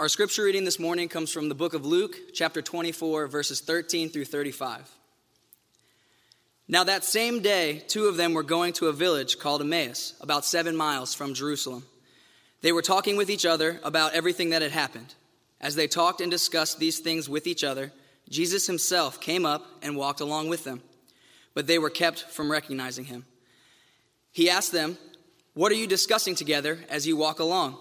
Our scripture reading this morning comes from the book of Luke, chapter 24, verses 13 through 35. Now, that same day, two of them were going to a village called Emmaus, about seven miles from Jerusalem. They were talking with each other about everything that had happened. As they talked and discussed these things with each other, Jesus himself came up and walked along with them, but they were kept from recognizing him. He asked them, What are you discussing together as you walk along?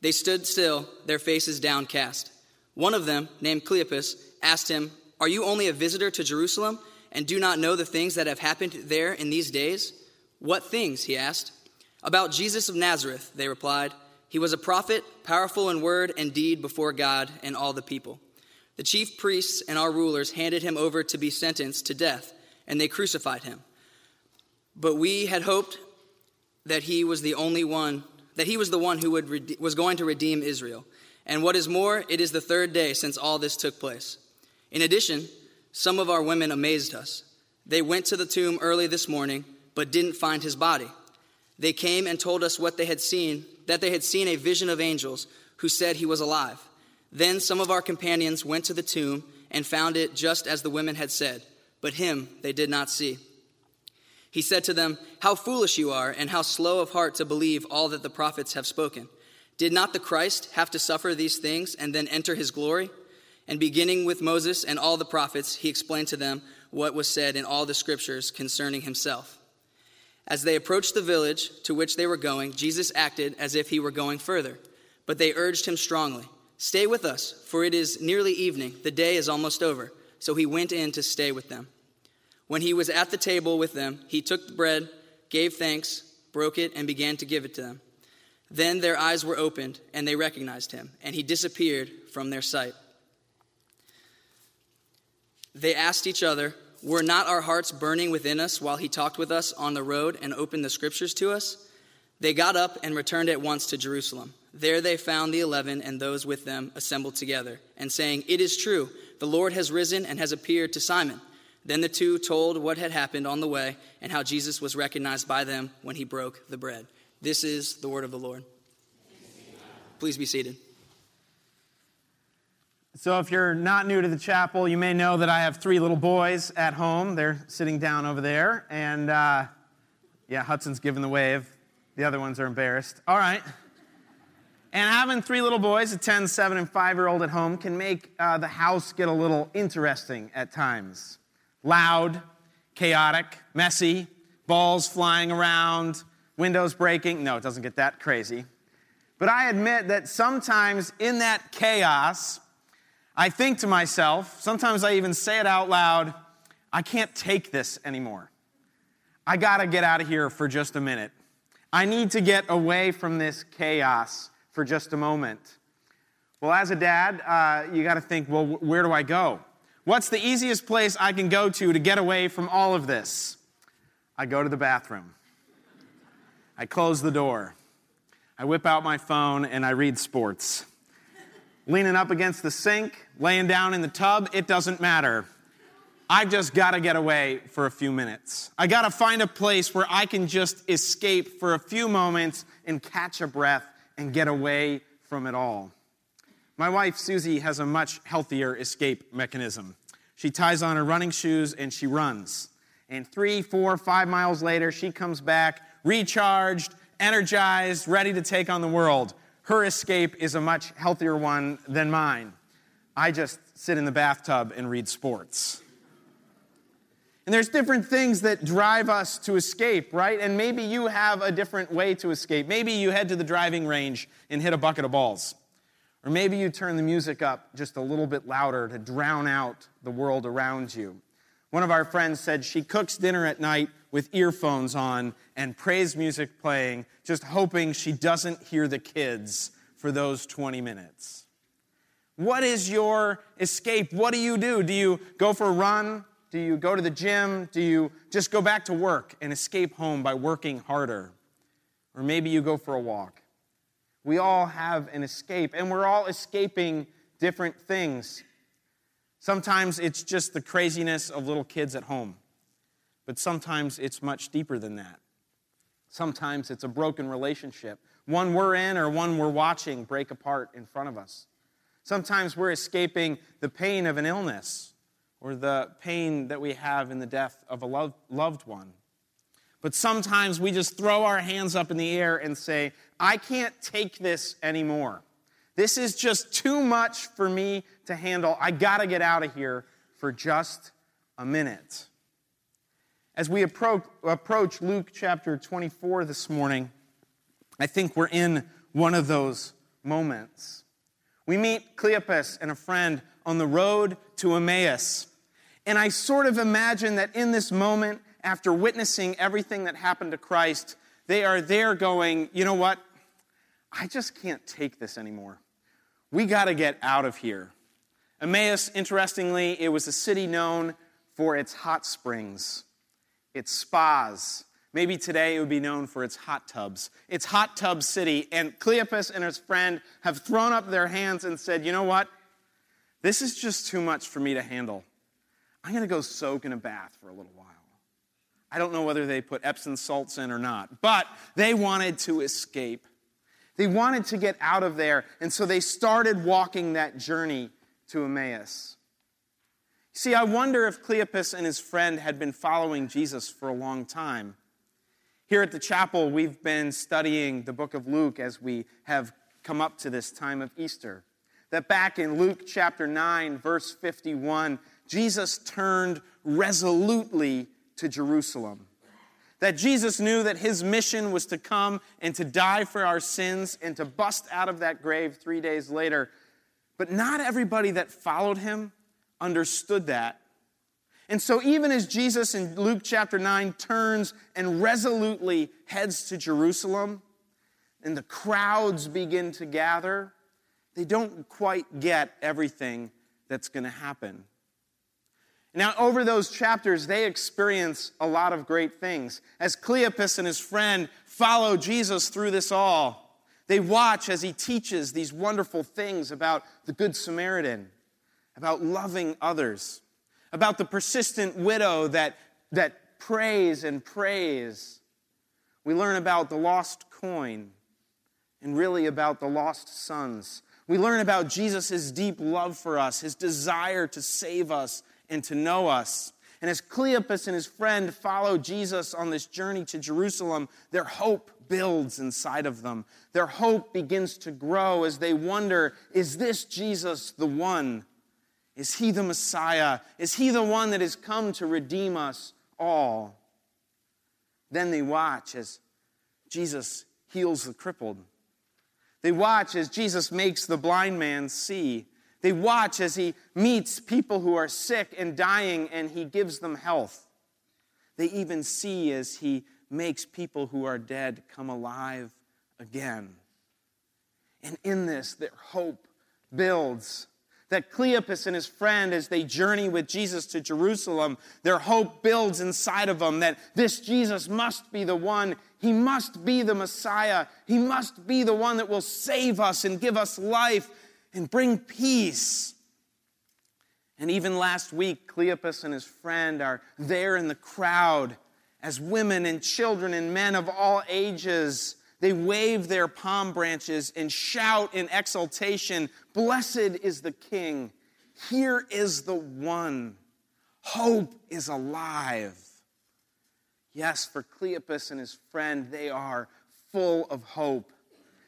They stood still, their faces downcast. One of them, named Cleopas, asked him, Are you only a visitor to Jerusalem and do not know the things that have happened there in these days? What things? he asked. About Jesus of Nazareth, they replied. He was a prophet, powerful in word and deed before God and all the people. The chief priests and our rulers handed him over to be sentenced to death, and they crucified him. But we had hoped that he was the only one that he was the one who would, was going to redeem Israel. And what is more, it is the third day since all this took place. In addition, some of our women amazed us. They went to the tomb early this morning, but didn't find his body. They came and told us what they had seen, that they had seen a vision of angels who said he was alive. Then some of our companions went to the tomb and found it just as the women had said, but him they did not see. He said to them, How foolish you are, and how slow of heart to believe all that the prophets have spoken. Did not the Christ have to suffer these things and then enter his glory? And beginning with Moses and all the prophets, he explained to them what was said in all the scriptures concerning himself. As they approached the village to which they were going, Jesus acted as if he were going further, but they urged him strongly, Stay with us, for it is nearly evening, the day is almost over. So he went in to stay with them. When he was at the table with them, he took the bread, gave thanks, broke it, and began to give it to them. Then their eyes were opened, and they recognized him, and he disappeared from their sight. They asked each other, Were not our hearts burning within us while he talked with us on the road and opened the scriptures to us? They got up and returned at once to Jerusalem. There they found the eleven and those with them assembled together, and saying, It is true, the Lord has risen and has appeared to Simon. Then the two told what had happened on the way and how Jesus was recognized by them when he broke the bread. This is the word of the Lord. Please be seated. So, if you're not new to the chapel, you may know that I have three little boys at home. They're sitting down over there. And uh, yeah, Hudson's giving the wave. The other ones are embarrassed. All right. And having three little boys, a 10, 7, and 5 year old at home, can make uh, the house get a little interesting at times loud, chaotic, messy, balls flying around, windows breaking. No, it doesn't get that crazy. But I admit that sometimes in that chaos, I think to myself, sometimes I even say it out loud, I can't take this anymore. I gotta get out of here for just a minute. I need to get away from this chaos for just a moment. Well, as a dad, uh, you gotta think, well, where do I go? What's the easiest place I can go to to get away from all of this? I go to the bathroom. I close the door. I whip out my phone and I read sports. Leaning up against the sink, laying down in the tub, it doesn't matter. I've just got to get away for a few minutes. I got to find a place where I can just escape for a few moments and catch a breath and get away from it all. My wife, Susie, has a much healthier escape mechanism. She ties on her running shoes and she runs. And three, four, five miles later, she comes back recharged, energized, ready to take on the world. Her escape is a much healthier one than mine. I just sit in the bathtub and read sports. And there's different things that drive us to escape, right? And maybe you have a different way to escape. Maybe you head to the driving range and hit a bucket of balls. Or maybe you turn the music up just a little bit louder to drown out the world around you. One of our friends said she cooks dinner at night with earphones on and praise music playing, just hoping she doesn't hear the kids for those 20 minutes. What is your escape? What do you do? Do you go for a run? Do you go to the gym? Do you just go back to work and escape home by working harder? Or maybe you go for a walk. We all have an escape, and we're all escaping different things. Sometimes it's just the craziness of little kids at home, but sometimes it's much deeper than that. Sometimes it's a broken relationship one we're in or one we're watching break apart in front of us. Sometimes we're escaping the pain of an illness or the pain that we have in the death of a loved one. But sometimes we just throw our hands up in the air and say, I can't take this anymore. This is just too much for me to handle. I got to get out of here for just a minute. As we approach, Luke chapter 24 this morning, I think we're in one of those moments. We meet Cleopas and a friend on the road to Emmaus. And I sort of imagine that in this moment, after witnessing everything that happened to Christ, they are there going, you know what? I just can't take this anymore. We got to get out of here. Emmaus, interestingly, it was a city known for its hot springs, its spas. Maybe today it would be known for its hot tubs. It's hot tub city. And Cleopas and his friend have thrown up their hands and said, you know what? This is just too much for me to handle. I'm going to go soak in a bath for a little while. I don't know whether they put Epsom salts in or not, but they wanted to escape. They wanted to get out of there, and so they started walking that journey to Emmaus. See, I wonder if Cleopas and his friend had been following Jesus for a long time. Here at the chapel, we've been studying the book of Luke as we have come up to this time of Easter. That back in Luke chapter 9, verse 51, Jesus turned resolutely to Jerusalem. That Jesus knew that his mission was to come and to die for our sins and to bust out of that grave three days later. But not everybody that followed him understood that. And so, even as Jesus in Luke chapter 9 turns and resolutely heads to Jerusalem, and the crowds begin to gather, they don't quite get everything that's going to happen. Now, over those chapters, they experience a lot of great things. As Cleopas and his friend follow Jesus through this all, they watch as he teaches these wonderful things about the Good Samaritan, about loving others, about the persistent widow that, that prays and prays. We learn about the lost coin and really about the lost sons. We learn about Jesus' deep love for us, his desire to save us and to know us. And as Cleopas and his friend follow Jesus on this journey to Jerusalem, their hope builds inside of them. Their hope begins to grow as they wonder is this Jesus the one? Is he the Messiah? Is he the one that has come to redeem us all? Then they watch as Jesus heals the crippled. They watch as Jesus makes the blind man see. They watch as he meets people who are sick and dying and he gives them health. They even see as he makes people who are dead come alive again. And in this, their hope builds. That Cleopas and his friend, as they journey with Jesus to Jerusalem, their hope builds inside of them that this Jesus must be the one. He must be the Messiah. He must be the one that will save us and give us life and bring peace. And even last week, Cleopas and his friend are there in the crowd as women and children and men of all ages. They wave their palm branches and shout in exultation Blessed is the King. Here is the one. Hope is alive. Yes, for Cleopas and his friend, they are full of hope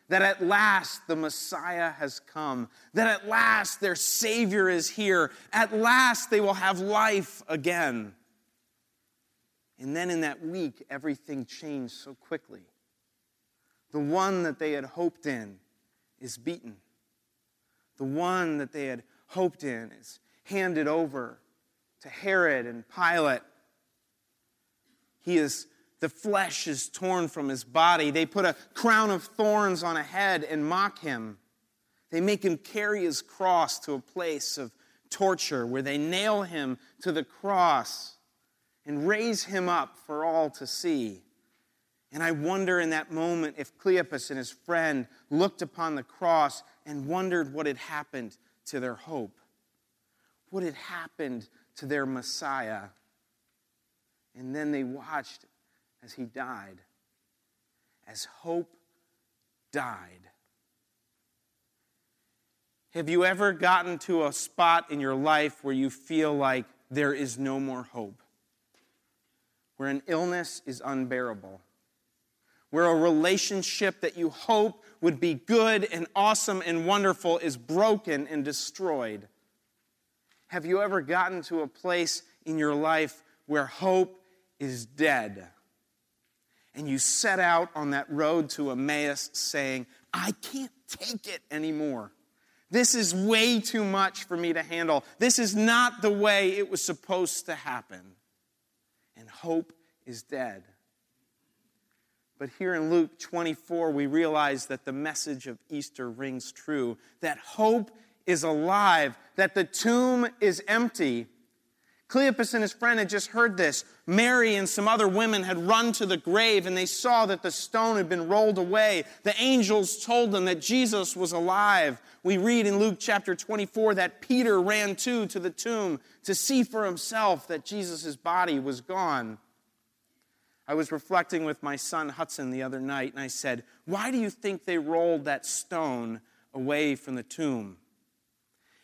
that at last the Messiah has come, that at last their Savior is here, at last they will have life again. And then in that week, everything changed so quickly. The one that they had hoped in is beaten. The one that they had hoped in is handed over to Herod and Pilate. He is the flesh is torn from his body. They put a crown of thorns on a head and mock him. They make him carry his cross to a place of torture where they nail him to the cross and raise him up for all to see. And I wonder in that moment if Cleopas and his friend looked upon the cross and wondered what had happened to their hope, what had happened to their Messiah. And then they watched as he died, as hope died. Have you ever gotten to a spot in your life where you feel like there is no more hope? Where an illness is unbearable? Where a relationship that you hope would be good and awesome and wonderful is broken and destroyed? Have you ever gotten to a place in your life where hope is dead? And you set out on that road to Emmaus saying, I can't take it anymore. This is way too much for me to handle. This is not the way it was supposed to happen. And hope is dead. But here in Luke 24, we realize that the message of Easter rings true that hope is alive, that the tomb is empty. Cleopas and his friend had just heard this. Mary and some other women had run to the grave and they saw that the stone had been rolled away. The angels told them that Jesus was alive. We read in Luke chapter 24 that Peter ran too to the tomb to see for himself that Jesus' body was gone. I was reflecting with my son Hudson the other night, and I said, Why do you think they rolled that stone away from the tomb?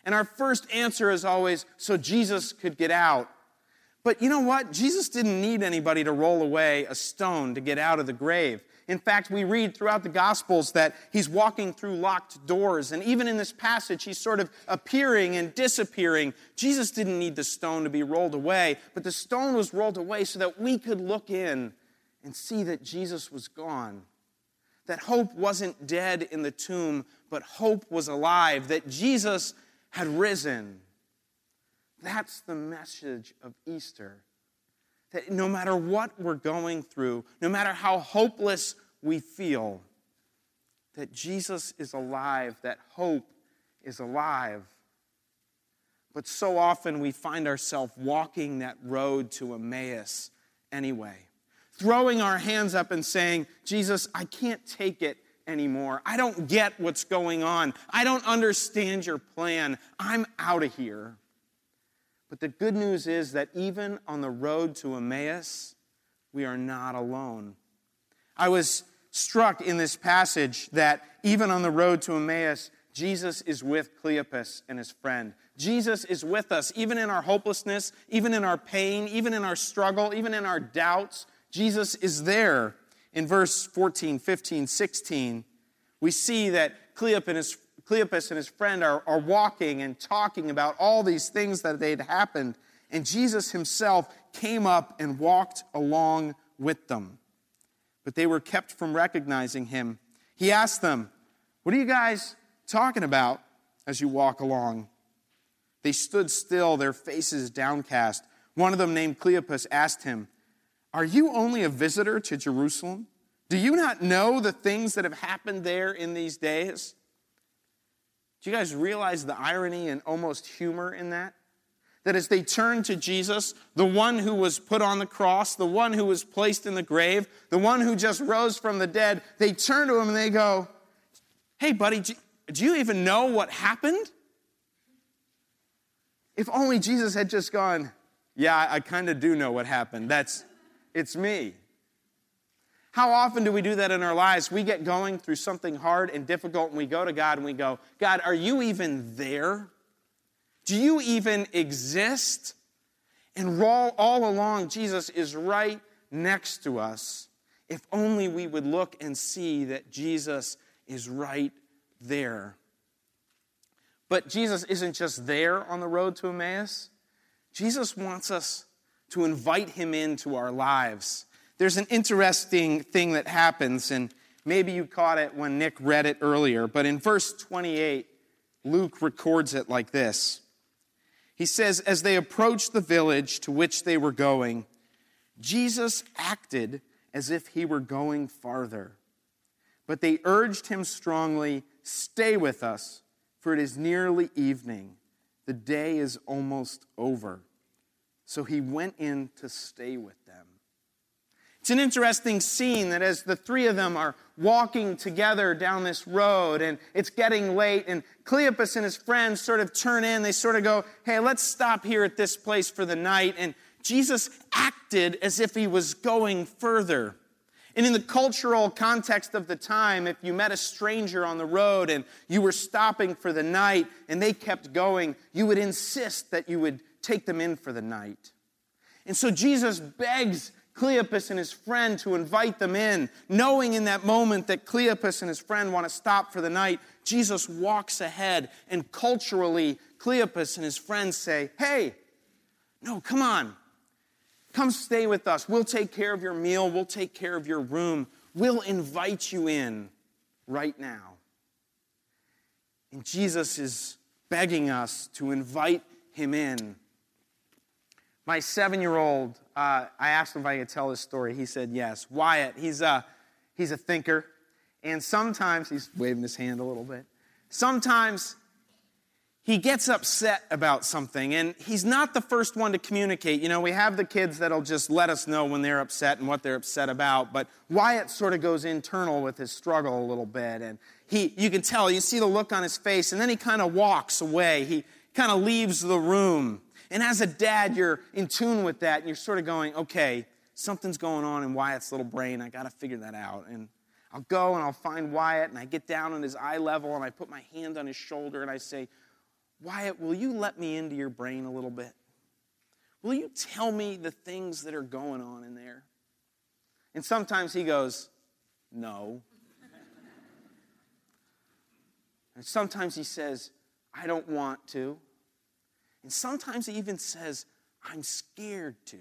And our first answer is always, so Jesus could get out. But you know what? Jesus didn't need anybody to roll away a stone to get out of the grave. In fact, we read throughout the Gospels that he's walking through locked doors. And even in this passage, he's sort of appearing and disappearing. Jesus didn't need the stone to be rolled away, but the stone was rolled away so that we could look in and see that Jesus was gone. That hope wasn't dead in the tomb, but hope was alive. That Jesus had risen. That's the message of Easter that no matter what we're going through, no matter how hopeless we feel, that Jesus is alive, that hope is alive. But so often we find ourselves walking that road to Emmaus anyway, throwing our hands up and saying, Jesus, I can't take it anymore. I don't get what's going on. I don't understand your plan. I'm out of here. But the good news is that even on the road to Emmaus, we are not alone. I was struck in this passage that even on the road to Emmaus, Jesus is with Cleopas and his friend. Jesus is with us, even in our hopelessness, even in our pain, even in our struggle, even in our doubts. Jesus is there. In verse 14, 15, 16, we see that Cleopas and his Cleopas and his friend are, are walking and talking about all these things that they'd happened. And Jesus himself came up and walked along with them. But they were kept from recognizing him. He asked them, What are you guys talking about as you walk along? They stood still, their faces downcast. One of them, named Cleopas, asked him, Are you only a visitor to Jerusalem? Do you not know the things that have happened there in these days? Do you guys realize the irony and almost humor in that? That as they turn to Jesus, the one who was put on the cross, the one who was placed in the grave, the one who just rose from the dead, they turn to him and they go, Hey, buddy, do you even know what happened? If only Jesus had just gone, Yeah, I kind of do know what happened. That's, it's me. How often do we do that in our lives? We get going through something hard and difficult, and we go to God and we go, God, are you even there? Do you even exist? And all, all along, Jesus is right next to us. If only we would look and see that Jesus is right there. But Jesus isn't just there on the road to Emmaus. Jesus wants us to invite him into our lives there's an interesting thing that happens, and maybe you caught it when Nick read it earlier, but in verse 28, Luke records it like this. He says, As they approached the village to which they were going, Jesus acted as if he were going farther. But they urged him strongly, Stay with us, for it is nearly evening. The day is almost over. So he went in to stay with them. It's an interesting scene that as the three of them are walking together down this road and it's getting late and Cleopas and his friends sort of turn in, they sort of go, hey, let's stop here at this place for the night. And Jesus acted as if he was going further. And in the cultural context of the time, if you met a stranger on the road and you were stopping for the night and they kept going, you would insist that you would take them in for the night. And so Jesus begs Cleopas and his friend to invite them in, knowing in that moment that Cleopas and his friend want to stop for the night. Jesus walks ahead, and culturally, Cleopas and his friends say, Hey, no, come on. Come stay with us. We'll take care of your meal. We'll take care of your room. We'll invite you in right now. And Jesus is begging us to invite him in. My seven year old, uh, I asked him if I could tell his story. He said yes. Wyatt, he's a, he's a thinker. And sometimes, he's waving his hand a little bit. Sometimes he gets upset about something, and he's not the first one to communicate. You know, we have the kids that'll just let us know when they're upset and what they're upset about, but Wyatt sort of goes internal with his struggle a little bit, and he, you can tell, you see the look on his face, and then he kind of walks away. He kind of leaves the room. And as a dad, you're in tune with that, and you're sort of going, okay, something's going on in Wyatt's little brain. I got to figure that out. And I'll go and I'll find Wyatt, and I get down on his eye level, and I put my hand on his shoulder, and I say, Wyatt, will you let me into your brain a little bit? Will you tell me the things that are going on in there? And sometimes he goes, No. and sometimes he says, I don't want to. And sometimes he even says, I'm scared to.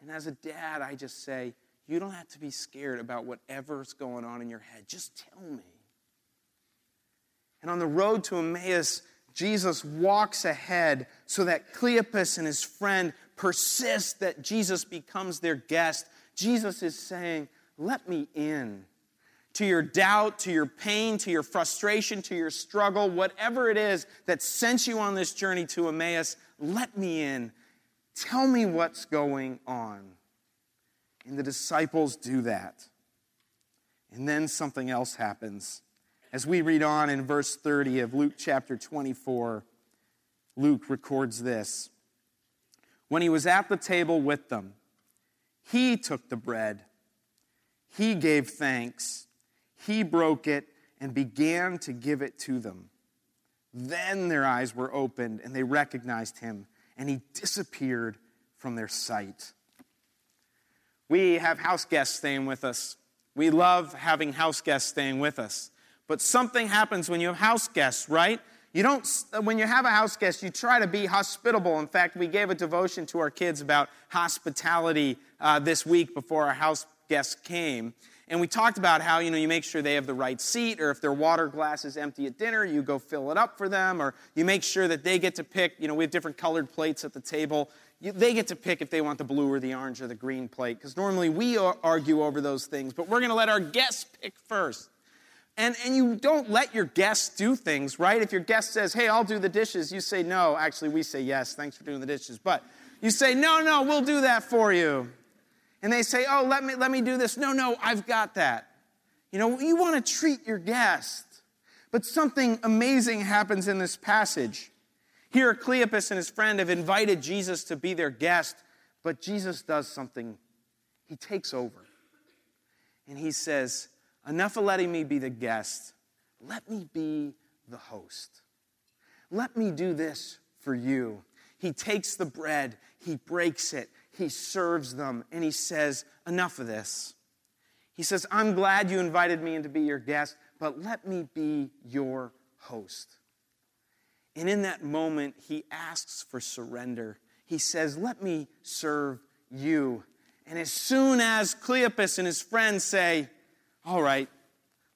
And as a dad, I just say, You don't have to be scared about whatever's going on in your head. Just tell me. And on the road to Emmaus, Jesus walks ahead so that Cleopas and his friend persist that Jesus becomes their guest. Jesus is saying, Let me in. To your doubt, to your pain, to your frustration, to your struggle, whatever it is that sent you on this journey to Emmaus, let me in. Tell me what's going on. And the disciples do that. And then something else happens. As we read on in verse 30 of Luke chapter 24, Luke records this. When he was at the table with them, he took the bread, he gave thanks, he broke it, and began to give it to them. Then their eyes were opened, and they recognized him, and he disappeared from their sight. We have house guests staying with us. We love having house guests staying with us. But something happens when you have house guests, right? You don't, when you have a house guest, you try to be hospitable. In fact, we gave a devotion to our kids about hospitality uh, this week before our house guests came. And we talked about how, you know, you make sure they have the right seat, or if their water glass is empty at dinner, you go fill it up for them, or you make sure that they get to pick, you know, we have different colored plates at the table. You, they get to pick if they want the blue or the orange or the green plate, because normally we argue over those things, but we're going to let our guests pick first. And, and you don't let your guests do things, right? If your guest says, hey, I'll do the dishes, you say no. Actually, we say yes, thanks for doing the dishes. But you say, no, no, we'll do that for you. And they say, oh, let me, let me do this. No, no, I've got that. You know, you want to treat your guest. But something amazing happens in this passage. Here, Cleopas and his friend have invited Jesus to be their guest, but Jesus does something. He takes over. And he says, Enough of letting me be the guest. Let me be the host. Let me do this for you. He takes the bread, he breaks it, he serves them, and he says, Enough of this. He says, I'm glad you invited me in to be your guest, but let me be your host. And in that moment, he asks for surrender. He says, Let me serve you. And as soon as Cleopas and his friends say, all right,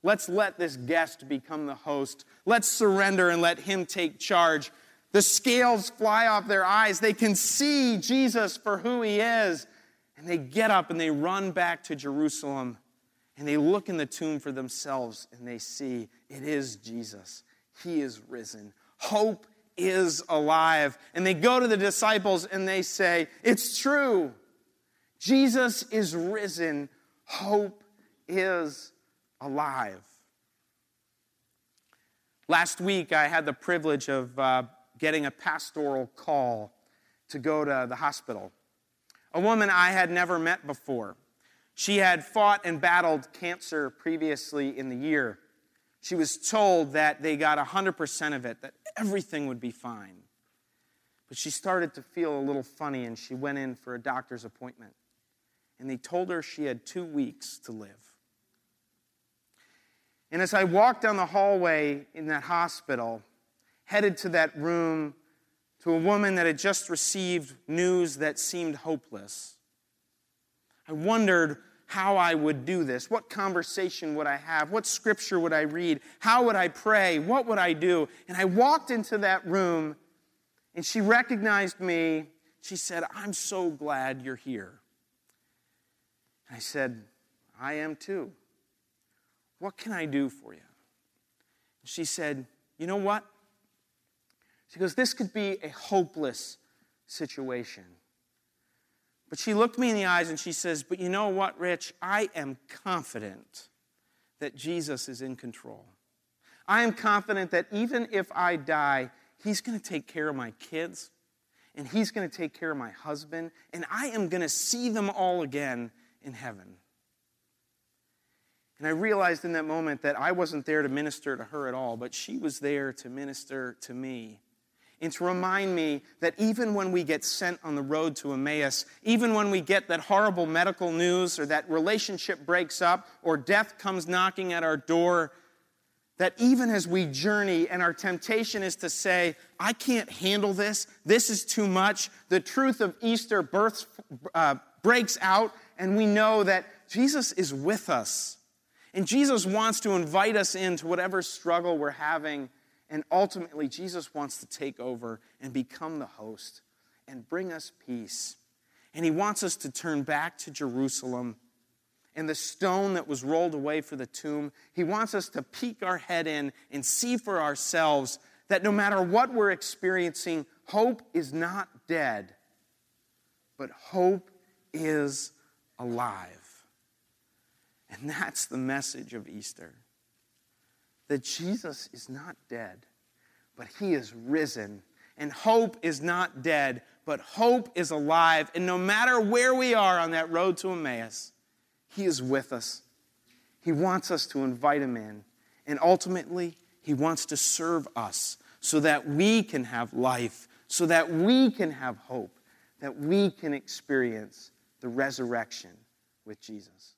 let's let this guest become the host. Let's surrender and let him take charge. The scales fly off their eyes. They can see Jesus for who he is. And they get up and they run back to Jerusalem and they look in the tomb for themselves and they see it is Jesus. He is risen. Hope is alive. And they go to the disciples and they say, It's true. Jesus is risen. Hope is alive. Last week, I had the privilege of uh, getting a pastoral call to go to the hospital. A woman I had never met before. She had fought and battled cancer previously in the year. She was told that they got 100% of it, that everything would be fine. But she started to feel a little funny and she went in for a doctor's appointment. And they told her she had two weeks to live. And as I walked down the hallway in that hospital, headed to that room to a woman that had just received news that seemed hopeless, I wondered how I would do this. What conversation would I have? What scripture would I read? How would I pray? What would I do? And I walked into that room and she recognized me. She said, I'm so glad you're here. I said, I am too. What can I do for you? She said, You know what? She goes, This could be a hopeless situation. But she looked me in the eyes and she says, But you know what, Rich? I am confident that Jesus is in control. I am confident that even if I die, He's going to take care of my kids and He's going to take care of my husband, and I am going to see them all again in heaven. And I realized in that moment that I wasn't there to minister to her at all, but she was there to minister to me and to remind me that even when we get sent on the road to Emmaus, even when we get that horrible medical news or that relationship breaks up or death comes knocking at our door, that even as we journey and our temptation is to say, I can't handle this, this is too much, the truth of Easter births, uh, breaks out, and we know that Jesus is with us. And Jesus wants to invite us into whatever struggle we're having and ultimately, Jesus wants to take over and become the host and bring us peace. And he wants us to turn back to Jerusalem and the stone that was rolled away for the tomb. He wants us to peek our head in and see for ourselves that no matter what we're experiencing, hope is not dead, but hope is alive. And that's the message of Easter that Jesus is not dead, but he is risen. And hope is not dead, but hope is alive. And no matter where we are on that road to Emmaus, he is with us. He wants us to invite him in. And ultimately, he wants to serve us so that we can have life, so that we can have hope, that we can experience the resurrection with Jesus.